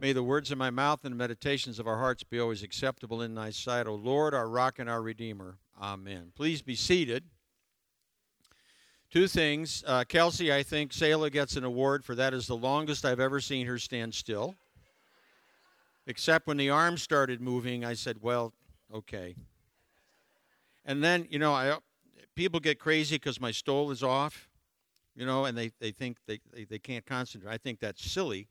May the words of my mouth and the meditations of our hearts be always acceptable in thy sight, O Lord, our rock and our redeemer. Amen. Please be seated. Two things. Uh, Kelsey, I think Selah gets an award for that is the longest I've ever seen her stand still. Except when the arm started moving, I said, well, okay. And then, you know, I, people get crazy because my stole is off, you know, and they, they think they, they, they can't concentrate. I think that's silly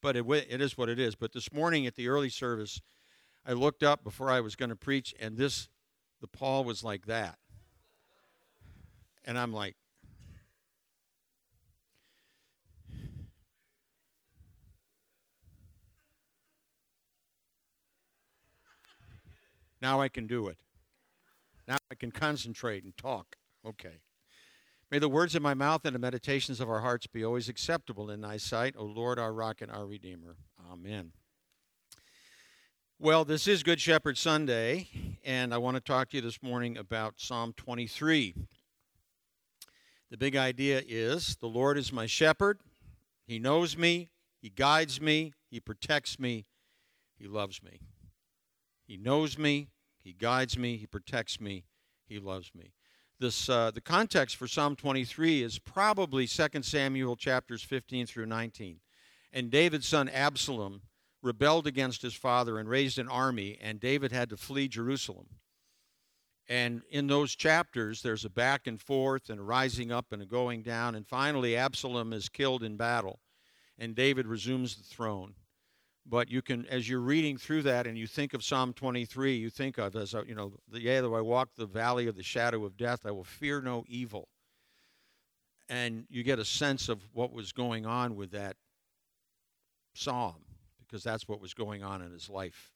but it, it is what it is. But this morning at the early service, I looked up before I was going to preach, and this, the Paul was like that. And I'm like, now I can do it. Now I can concentrate and talk. Okay. May the words of my mouth and the meditations of our hearts be always acceptable in thy sight, O Lord, our rock and our redeemer. Amen. Well, this is Good Shepherd Sunday, and I want to talk to you this morning about Psalm 23. The big idea is the Lord is my shepherd. He knows me, He guides me, He protects me, He loves me. He knows me, He guides me, He protects me, He loves me this uh, the context for Psalm 23 is probably 2 Samuel chapters 15 through 19. And David's son Absalom rebelled against his father and raised an army, and David had to flee Jerusalem. And in those chapters, there's a back and forth and a rising up and a going down. And finally, Absalom is killed in battle, and David resumes the throne. But you can, as you're reading through that and you think of Psalm 23, you think of as, you know, yea, though I walk the valley of the shadow of death, I will fear no evil. And you get a sense of what was going on with that psalm, because that's what was going on in his life.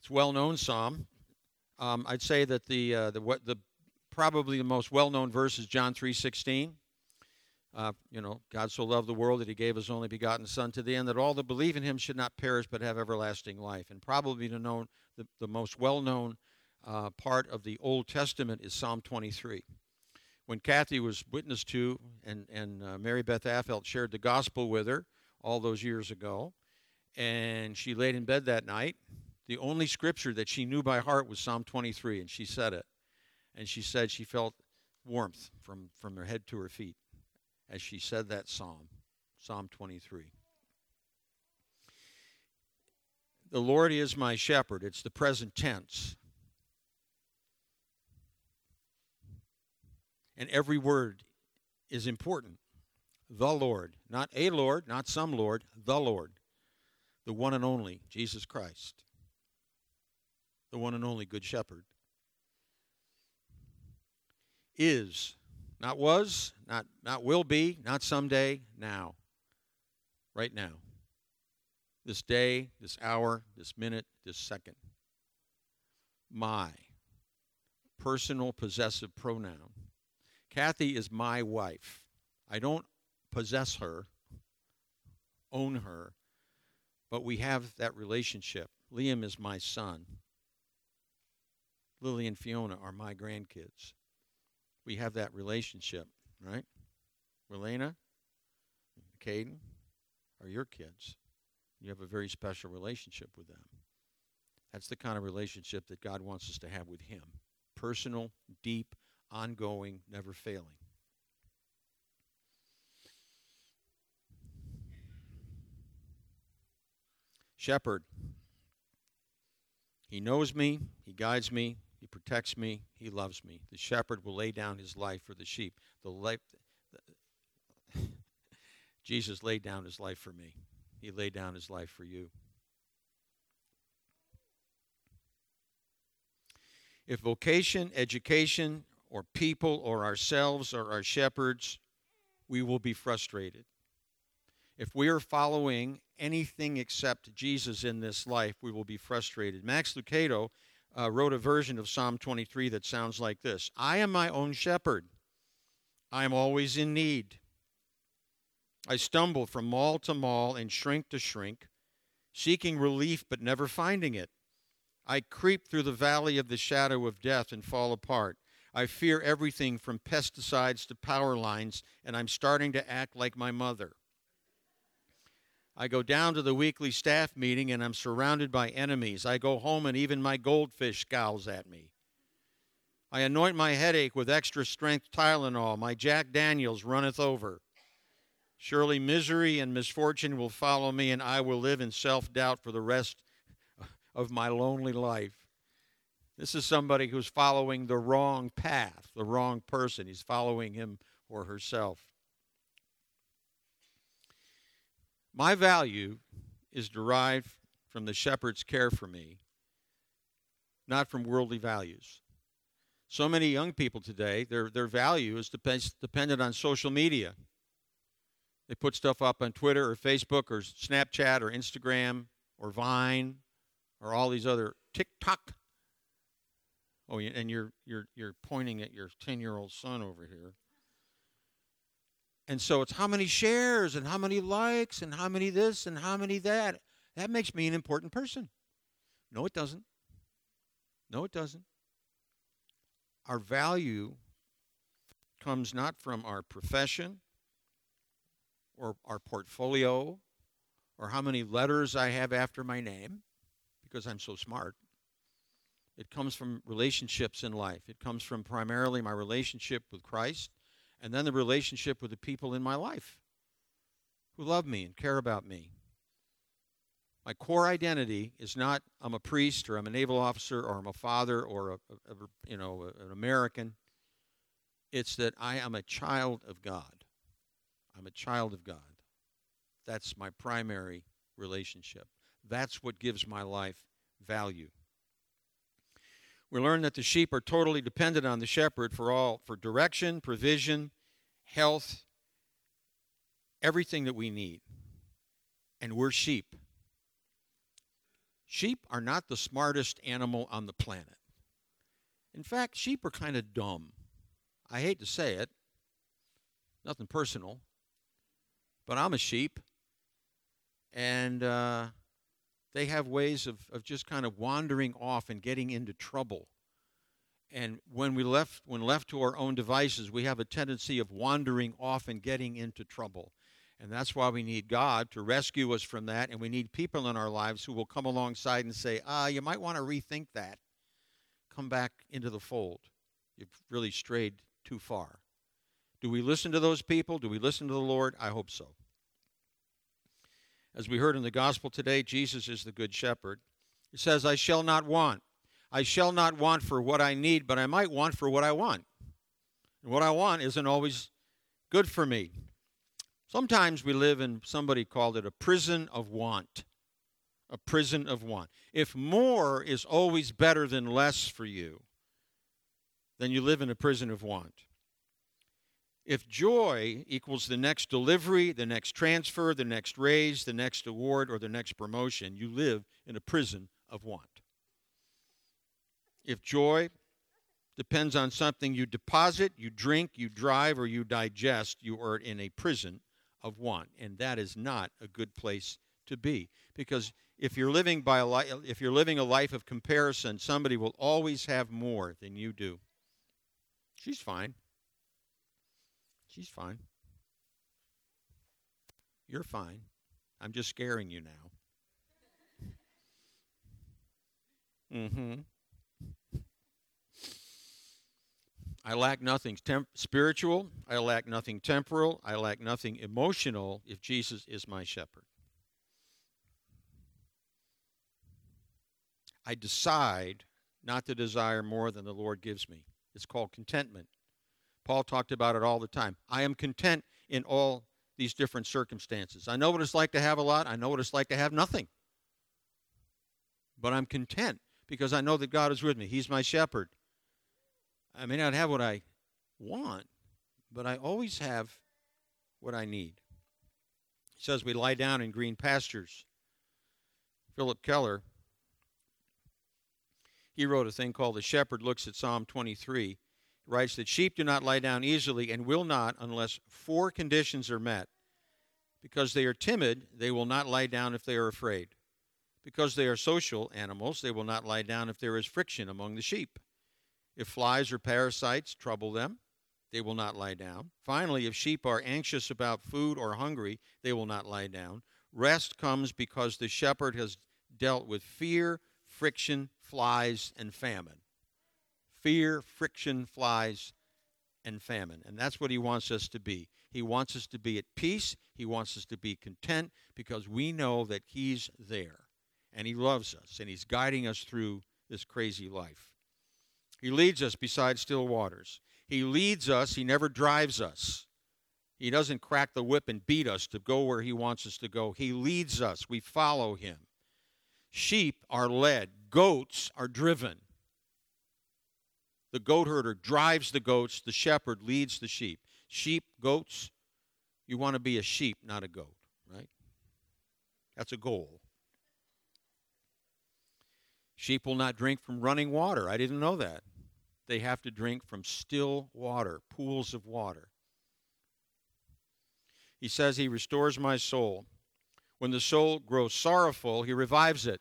It's a well-known psalm. Um, I'd say that the, uh, the, what, the probably the most well-known verse is John 3:16 uh, you know, God so loved the world that he gave his only begotten Son to the end that all that believe in him should not perish but have everlasting life. And probably the, known, the, the most well known uh, part of the Old Testament is Psalm 23. When Kathy was witnessed to, and, and uh, Mary Beth Affelt shared the gospel with her all those years ago, and she laid in bed that night, the only scripture that she knew by heart was Psalm 23, and she said it. And she said she felt warmth from, from her head to her feet as she said that psalm, Psalm 23. The Lord is my shepherd. It's the present tense. And every word is important. The Lord, not a Lord, not some Lord, the Lord, the one and only, Jesus Christ, the one and only Good Shepherd, is not was, not, not will be, not someday, now. Right now. This day, this hour, this minute, this second. My personal possessive pronoun. Kathy is my wife. I don't possess her, own her, but we have that relationship. Liam is my son. Lily and Fiona are my grandkids we have that relationship, right? Relena, Caden are your kids. You have a very special relationship with them. That's the kind of relationship that God wants us to have with Him personal, deep, ongoing, never failing. Shepherd. He knows me, He guides me, he protects me. He loves me. The shepherd will lay down his life for the sheep. The life, the, Jesus laid down his life for me. He laid down his life for you. If vocation, education, or people, or ourselves, or our shepherds, we will be frustrated. If we are following anything except Jesus in this life, we will be frustrated. Max Lucado uh, wrote a version of Psalm 23 that sounds like this I am my own shepherd. I am always in need. I stumble from mall to mall and shrink to shrink, seeking relief but never finding it. I creep through the valley of the shadow of death and fall apart. I fear everything from pesticides to power lines, and I'm starting to act like my mother. I go down to the weekly staff meeting and I'm surrounded by enemies. I go home and even my goldfish scowls at me. I anoint my headache with extra strength Tylenol. My Jack Daniels runneth over. Surely misery and misfortune will follow me, and I will live in self doubt for the rest of my lonely life. This is somebody who's following the wrong path, the wrong person. He's following him or herself. My value is derived from the shepherd's care for me, not from worldly values. So many young people today, their, their value is depends, dependent on social media. They put stuff up on Twitter or Facebook or Snapchat or Instagram or Vine or all these other TikTok. Oh, and you're you're you're pointing at your 10-year-old son over here. And so it's how many shares and how many likes and how many this and how many that. That makes me an important person. No, it doesn't. No, it doesn't. Our value comes not from our profession or our portfolio or how many letters I have after my name because I'm so smart. It comes from relationships in life. It comes from primarily my relationship with Christ and then the relationship with the people in my life who love me and care about me. My core identity is not I'm a priest or I'm a naval officer or I'm a father or a, a, you know an American. It's that I am a child of God. I'm a child of God. That's my primary relationship. That's what gives my life value. We learn that the sheep are totally dependent on the shepherd for all for direction, provision, health, everything that we need. And we're sheep. Sheep are not the smartest animal on the planet. In fact, sheep are kind of dumb. I hate to say it, nothing personal, but I'm a sheep. And uh, they have ways of, of just kind of wandering off and getting into trouble. And when we left, when left to our own devices, we have a tendency of wandering off and getting into trouble. And that's why we need God to rescue us from that. And we need people in our lives who will come alongside and say, ah, you might want to rethink that. Come back into the fold. You've really strayed too far. Do we listen to those people? Do we listen to the Lord? I hope so. As we heard in the gospel today, Jesus is the good shepherd. He says, I shall not want. I shall not want for what I need, but I might want for what I want. And what I want isn't always good for me. Sometimes we live in, somebody called it a prison of want. A prison of want. If more is always better than less for you, then you live in a prison of want. If joy equals the next delivery, the next transfer, the next raise, the next award, or the next promotion, you live in a prison of want. If joy depends on something you deposit, you drink, you drive, or you digest, you are in a prison of want. And that is not a good place to be. Because if you're living by a li- if you're living a life of comparison, somebody will always have more than you do. She's fine. She's fine. You're fine. I'm just scaring you now. Mm-hmm. I lack nothing temp- spiritual. I lack nothing temporal. I lack nothing emotional if Jesus is my shepherd. I decide not to desire more than the Lord gives me. It's called contentment. Paul talked about it all the time. I am content in all these different circumstances. I know what it's like to have a lot, I know what it's like to have nothing. But I'm content because I know that God is with me. He's my shepherd. I may not have what I want, but I always have what I need. He says we lie down in green pastures. Philip Keller, he wrote a thing called The Shepherd Looks at Psalm 23 writes that sheep do not lie down easily and will not unless four conditions are met. Because they are timid, they will not lie down if they are afraid. Because they are social animals, they will not lie down if there is friction among the sheep. If flies or parasites trouble them, they will not lie down. Finally, if sheep are anxious about food or hungry, they will not lie down. Rest comes because the shepherd has dealt with fear, friction, flies, and famine. Fear, friction, flies, and famine. And that's what he wants us to be. He wants us to be at peace. He wants us to be content because we know that he's there and he loves us and he's guiding us through this crazy life. He leads us beside still waters. He leads us, he never drives us. He doesn't crack the whip and beat us to go where he wants us to go. He leads us, we follow him. Sheep are led, goats are driven. The goat herder drives the goats, the shepherd leads the sheep. Sheep, goats, you want to be a sheep, not a goat, right? That's a goal. Sheep will not drink from running water. I didn't know that. They have to drink from still water, pools of water. He says, He restores my soul. When the soul grows sorrowful, He revives it.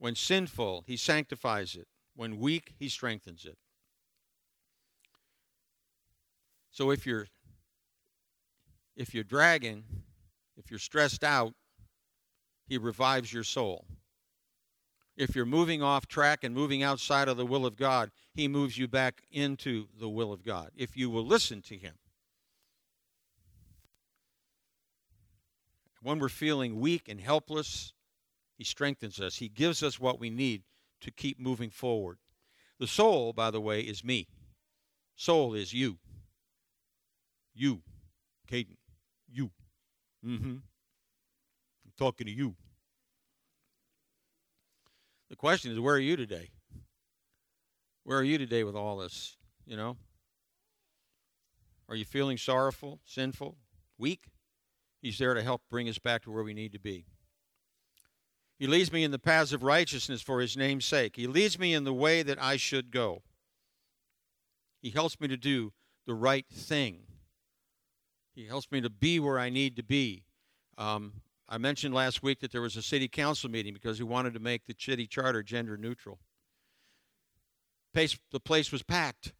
When sinful, He sanctifies it. When weak, He strengthens it. So if you're if you're dragging, if you're stressed out, he revives your soul. If you're moving off track and moving outside of the will of God, he moves you back into the will of God if you will listen to him. When we're feeling weak and helpless, he strengthens us. He gives us what we need to keep moving forward. The soul, by the way, is me. Soul is you. You, Caden. You. Mm-hmm. I'm talking to you. The question is, where are you today? Where are you today with all this? You know? Are you feeling sorrowful, sinful, weak? He's there to help bring us back to where we need to be. He leads me in the paths of righteousness for his name's sake. He leads me in the way that I should go. He helps me to do the right thing. He helps me to be where I need to be. Um, I mentioned last week that there was a city council meeting because he wanted to make the city charter gender neutral. the place was packed.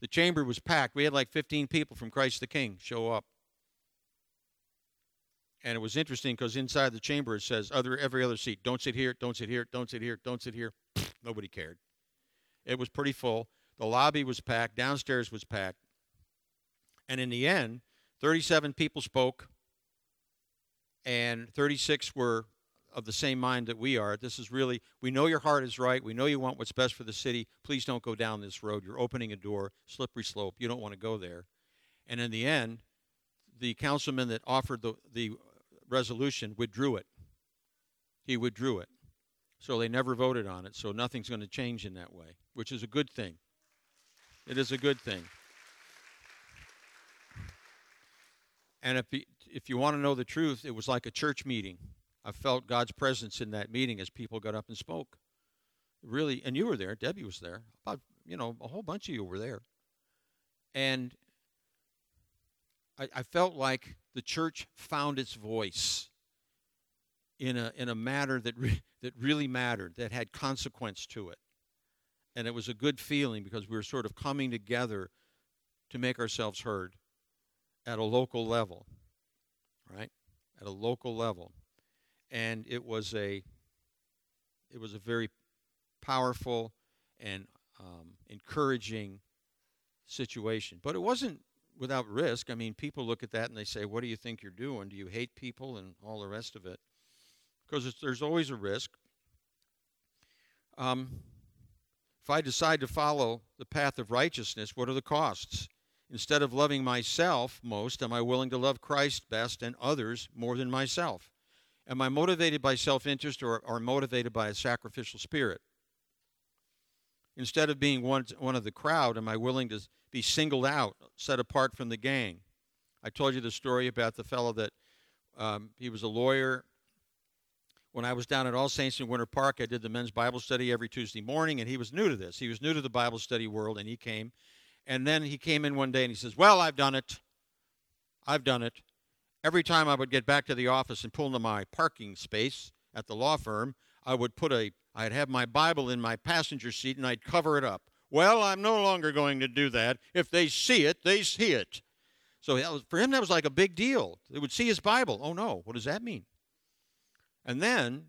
The chamber was packed. We had like 15 people from Christ the King show up. And it was interesting because inside the chamber it says other every other seat. Don't sit here, don't sit here, don't sit here, don't sit here. Nobody cared. It was pretty full. The lobby was packed, downstairs was packed. And in the end, 37 people spoke, and 36 were of the same mind that we are. This is really, we know your heart is right. We know you want what's best for the city. Please don't go down this road. You're opening a door, slippery slope. You don't want to go there. And in the end, the councilman that offered the, the resolution withdrew it. He withdrew it. So they never voted on it. So nothing's going to change in that way, which is a good thing. It is a good thing. And if you, if you want to know the truth, it was like a church meeting. I felt God's presence in that meeting as people got up and spoke. Really, and you were there. Debbie was there. About you know a whole bunch of you were there, and I, I felt like the church found its voice in a in a matter that re, that really mattered, that had consequence to it, and it was a good feeling because we were sort of coming together to make ourselves heard at a local level, right? At a local level, and it was a it was a very powerful and um, encouraging situation. But it wasn't without risk. I mean, people look at that and they say, "What do you think you're doing? Do you hate people and all the rest of it?" Because there's always a risk. Um, if I decide to follow the path of righteousness, what are the costs? Instead of loving myself most, am I willing to love Christ best and others more than myself? Am I motivated by self interest or, or motivated by a sacrificial spirit? Instead of being one, one of the crowd, am I willing to be singled out, set apart from the gang? I told you the story about the fellow that um, he was a lawyer. When I was down at All Saints in Winter Park, I did the men's Bible study every Tuesday morning, and he was new to this. He was new to the Bible study world, and he came and then he came in one day and he says, Well, I've done it. I've done it. Every time I would get back to the office and pull into my parking space at the law firm, I would put a, I'd have my Bible in my passenger seat and I'd cover it up. Well, I'm no longer going to do that. If they see it, they see it. So was, for him, that was like a big deal. They would see his Bible. Oh no, what does that mean? And then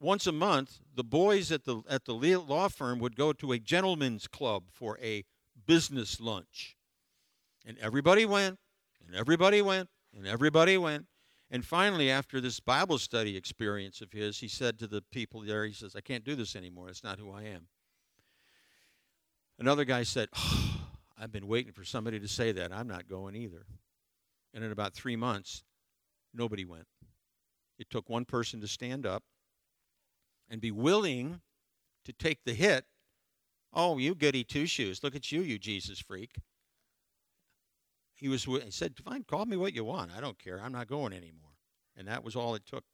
once a month, the boys at the at the law firm would go to a gentleman's club for a business lunch, and everybody went, and everybody went, and everybody went. And finally, after this Bible study experience of his, he said to the people there, he says, I can't do this anymore. It's not who I am. Another guy said, oh, I've been waiting for somebody to say that. I'm not going either. And in about three months, nobody went. It took one person to stand up and be willing to take the hit. Oh, you goody two shoes. Look at you, you Jesus freak. He was he said, Fine, call me what you want. I don't care. I'm not going anymore. And that was all it took.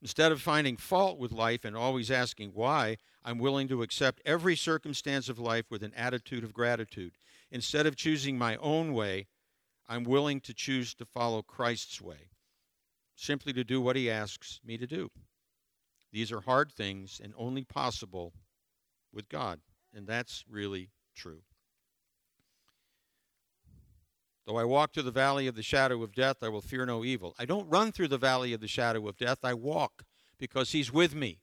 Instead of finding fault with life and always asking why, I'm willing to accept every circumstance of life with an attitude of gratitude. Instead of choosing my own way, I'm willing to choose to follow Christ's way, simply to do what he asks me to do. These are hard things and only possible with God. And that's really true. Though I walk through the valley of the shadow of death, I will fear no evil. I don't run through the valley of the shadow of death, I walk because He's with me.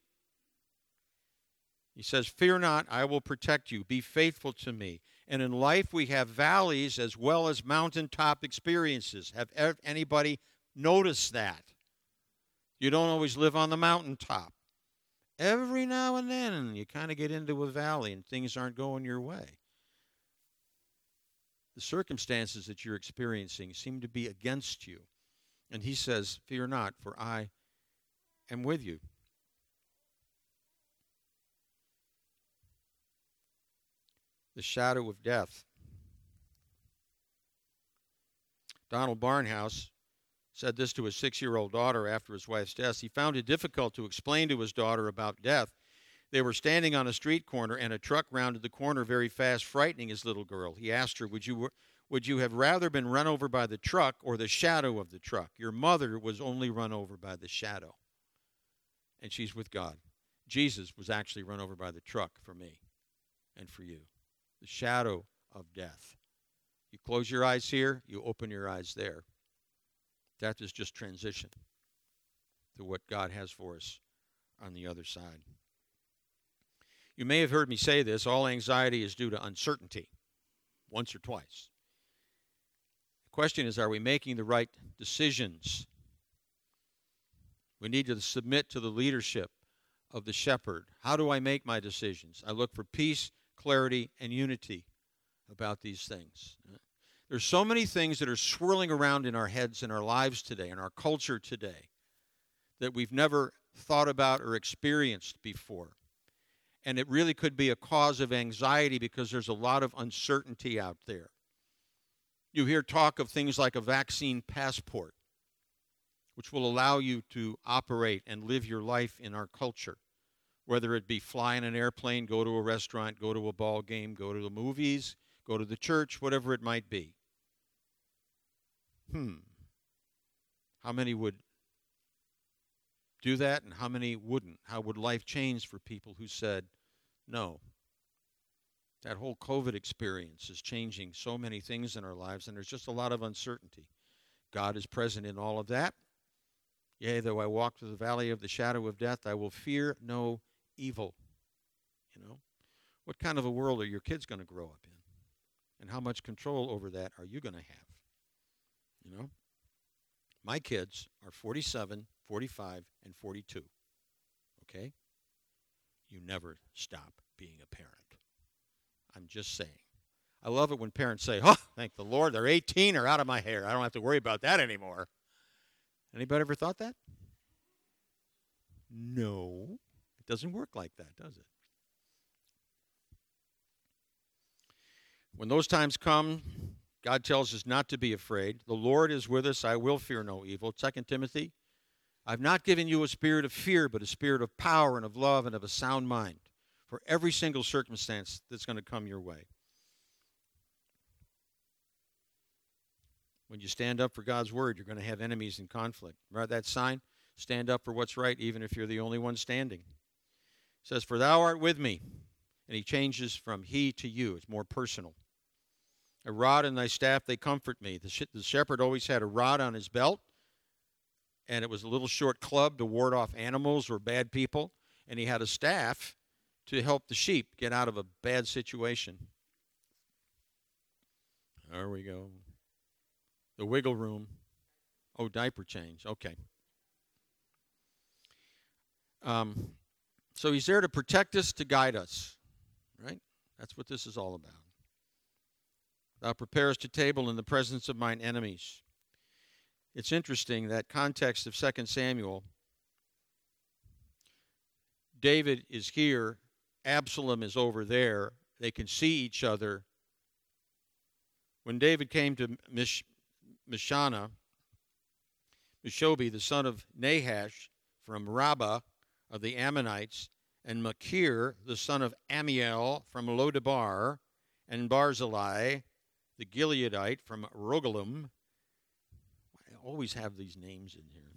He says, Fear not, I will protect you. Be faithful to me. And in life, we have valleys as well as mountaintop experiences. Have anybody noticed that? You don't always live on the mountaintop. Every now and then, you kind of get into a valley and things aren't going your way the circumstances that you're experiencing seem to be against you. And he says, Fear not, for I am with you. The shadow of death. Donald Barnhouse said this to his six year old daughter after his wife's death. He found it difficult to explain to his daughter about death they were standing on a street corner, and a truck rounded the corner very fast, frightening his little girl. He asked her, Would you, would you have rather been run over by the truck or the shadow of the truck? Your mother was only run over by the shadow, and she's with God. Jesus was actually run over by the truck for me and for you. The shadow of death. You close your eyes here, you open your eyes there. Death is just transition to what God has for us on the other side. You may have heard me say this all anxiety is due to uncertainty, once or twice. The question is are we making the right decisions? We need to submit to the leadership of the shepherd. How do I make my decisions? I look for peace, clarity, and unity about these things. There's so many things that are swirling around in our heads in our lives today, in our culture today, that we've never thought about or experienced before and it really could be a cause of anxiety because there's a lot of uncertainty out there. You hear talk of things like a vaccine passport, which will allow you to operate and live your life in our culture, whether it be fly in an airplane, go to a restaurant, go to a ball game, go to the movies, go to the church, whatever it might be. Hmm. How many would do that and how many wouldn't? How would life change for people who said no? That whole COVID experience is changing so many things in our lives, and there's just a lot of uncertainty. God is present in all of that. Yea, though I walk through the valley of the shadow of death, I will fear no evil. You know? What kind of a world are your kids going to grow up in? And how much control over that are you going to have? You know? My kids are 47, 45, and 42. Okay? You never stop being a parent. I'm just saying. I love it when parents say, Oh, thank the Lord, they're 18 or out of my hair. I don't have to worry about that anymore. Anybody ever thought that? No. It doesn't work like that, does it? When those times come, God tells us not to be afraid. The Lord is with us. I will fear no evil. 2 Timothy, I've not given you a spirit of fear, but a spirit of power and of love and of a sound mind for every single circumstance that's going to come your way. When you stand up for God's word, you're going to have enemies in conflict. Remember that sign? Stand up for what's right, even if you're the only one standing. It says, For thou art with me. And he changes from he to you. It's more personal. A rod and thy staff, they comfort me. The, sh- the shepherd always had a rod on his belt, and it was a little short club to ward off animals or bad people. And he had a staff to help the sheep get out of a bad situation. There we go. The wiggle room. Oh, diaper change. Okay. Um, so he's there to protect us, to guide us, right? That's what this is all about. Uh, Thou preparest a table in the presence of mine enemies. It's interesting that context of 2 Samuel. David is here, Absalom is over there. They can see each other. When David came to Mish, Mishana, Mishobi, the son of Nahash from Rabbah of the Ammonites, and Machir, the son of Ammiel from Lodebar, and Barzillai, the Gileadite from Rogelim. I always have these names in here.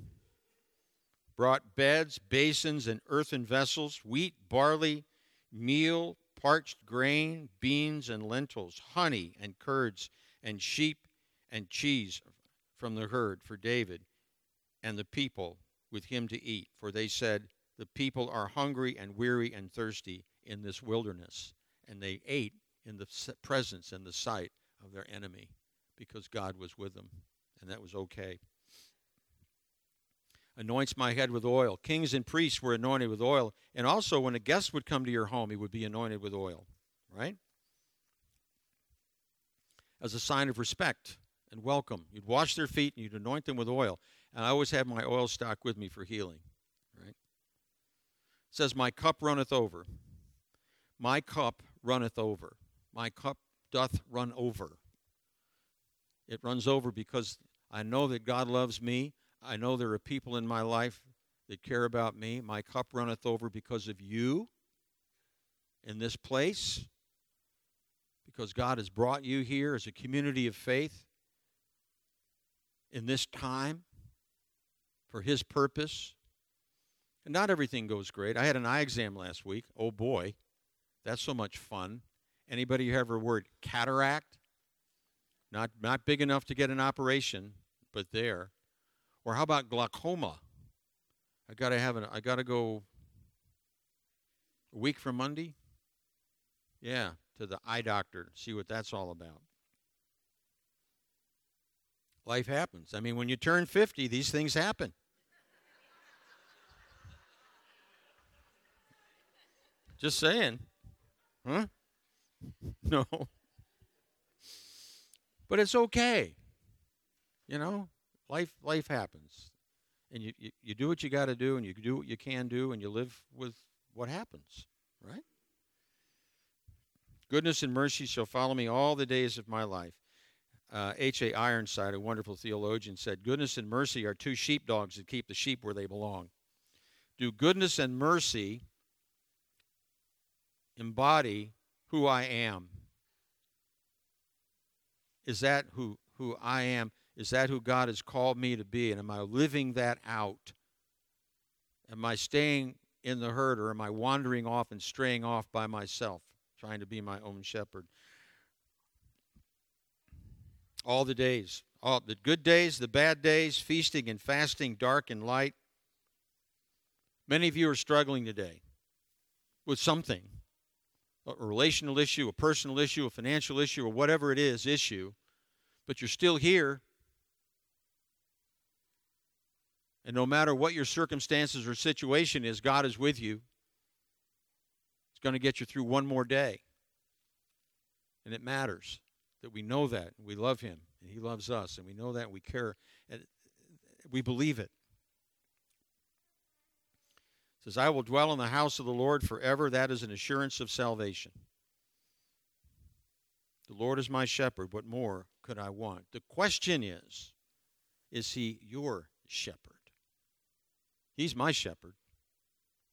Brought beds, basins, and earthen vessels, wheat, barley, meal, parched grain, beans, and lentils, honey, and curds, and sheep, and cheese from the herd for David and the people with him to eat. For they said, The people are hungry and weary and thirsty in this wilderness. And they ate in the presence and the sight of their enemy because God was with them, and that was okay. Anoints my head with oil. Kings and priests were anointed with oil. And also, when a guest would come to your home, he would be anointed with oil, right? As a sign of respect and welcome. You'd wash their feet and you'd anoint them with oil. And I always have my oil stock with me for healing, right? It says, My cup runneth over. My cup runneth over. My cup doth run over. It runs over because I know that God loves me. I know there are people in my life that care about me. My cup runneth over because of you in this place, because God has brought you here as a community of faith in this time for His purpose. And not everything goes great. I had an eye exam last week. Oh boy, that's so much fun. Anybody have ever word cataract? Not not big enough to get an operation, but there. Or how about glaucoma? I gotta have an I gotta go a week from Monday. Yeah, to the eye doctor, see what that's all about. Life happens. I mean, when you turn 50, these things happen. Just saying. Huh? No. But it's okay. You know, life life happens. And you, you, you do what you got to do and you do what you can do and you live with what happens, right? Goodness and mercy shall follow me all the days of my life. H.A. Uh, Ironside, a wonderful theologian, said, Goodness and mercy are two sheepdogs that keep the sheep where they belong. Do goodness and mercy embody who I am? Is that who, who I am? Is that who God has called me to be? And am I living that out? Am I staying in the herd or am I wandering off and straying off by myself, trying to be my own shepherd? All the days, all the good days, the bad days, feasting and fasting, dark and light. Many of you are struggling today with something a relational issue, a personal issue, a financial issue, or whatever it is, issue, but you're still here. And no matter what your circumstances or situation is, God is with you. It's going to get you through one more day. And it matters that we know that. We love Him, and He loves us, and we know that, and we care. And we believe it says, I will dwell in the house of the Lord forever. That is an assurance of salvation. The Lord is my shepherd. What more could I want? The question is, is he your shepherd? He's my shepherd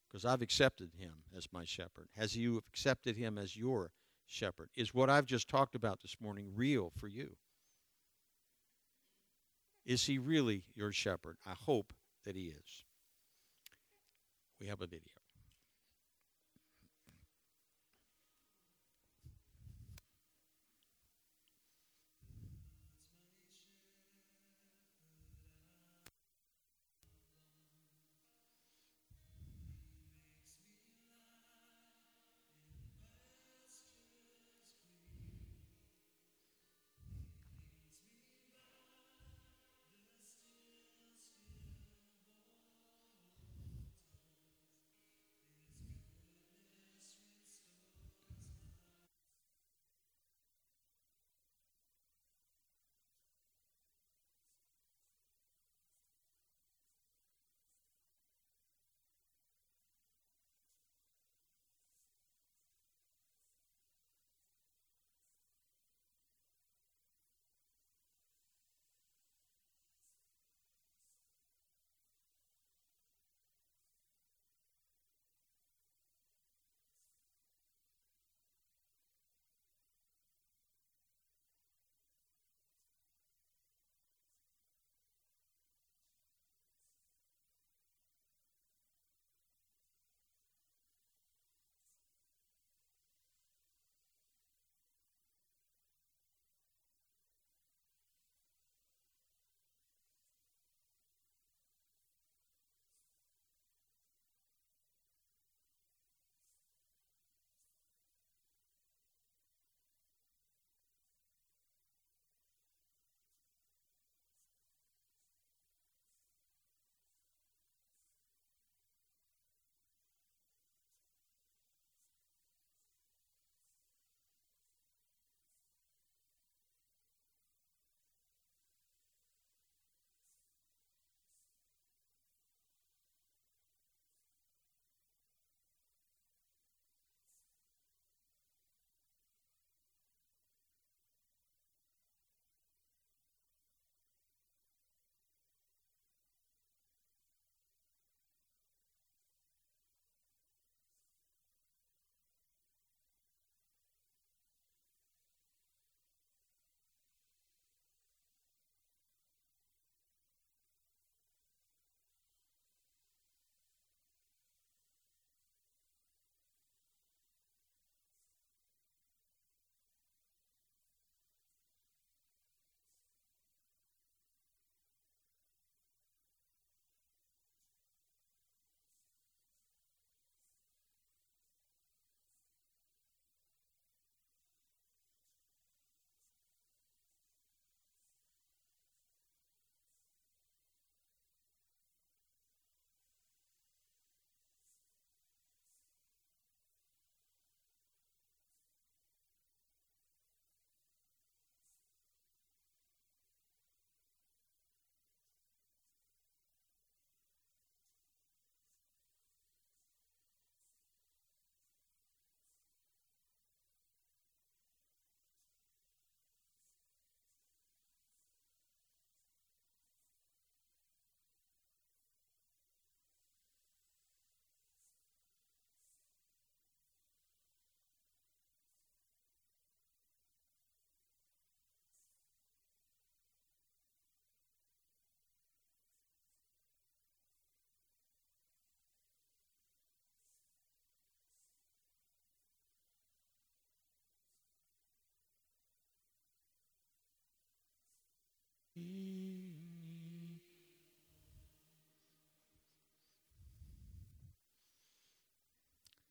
because I've accepted him as my shepherd. Has you accepted him as your shepherd? Is what I've just talked about this morning real for you? Is he really your shepherd? I hope that he is. We have a video.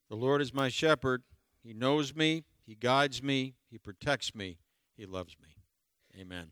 The Lord is my shepherd. He knows me, He guides me, He protects me, He loves me. Amen.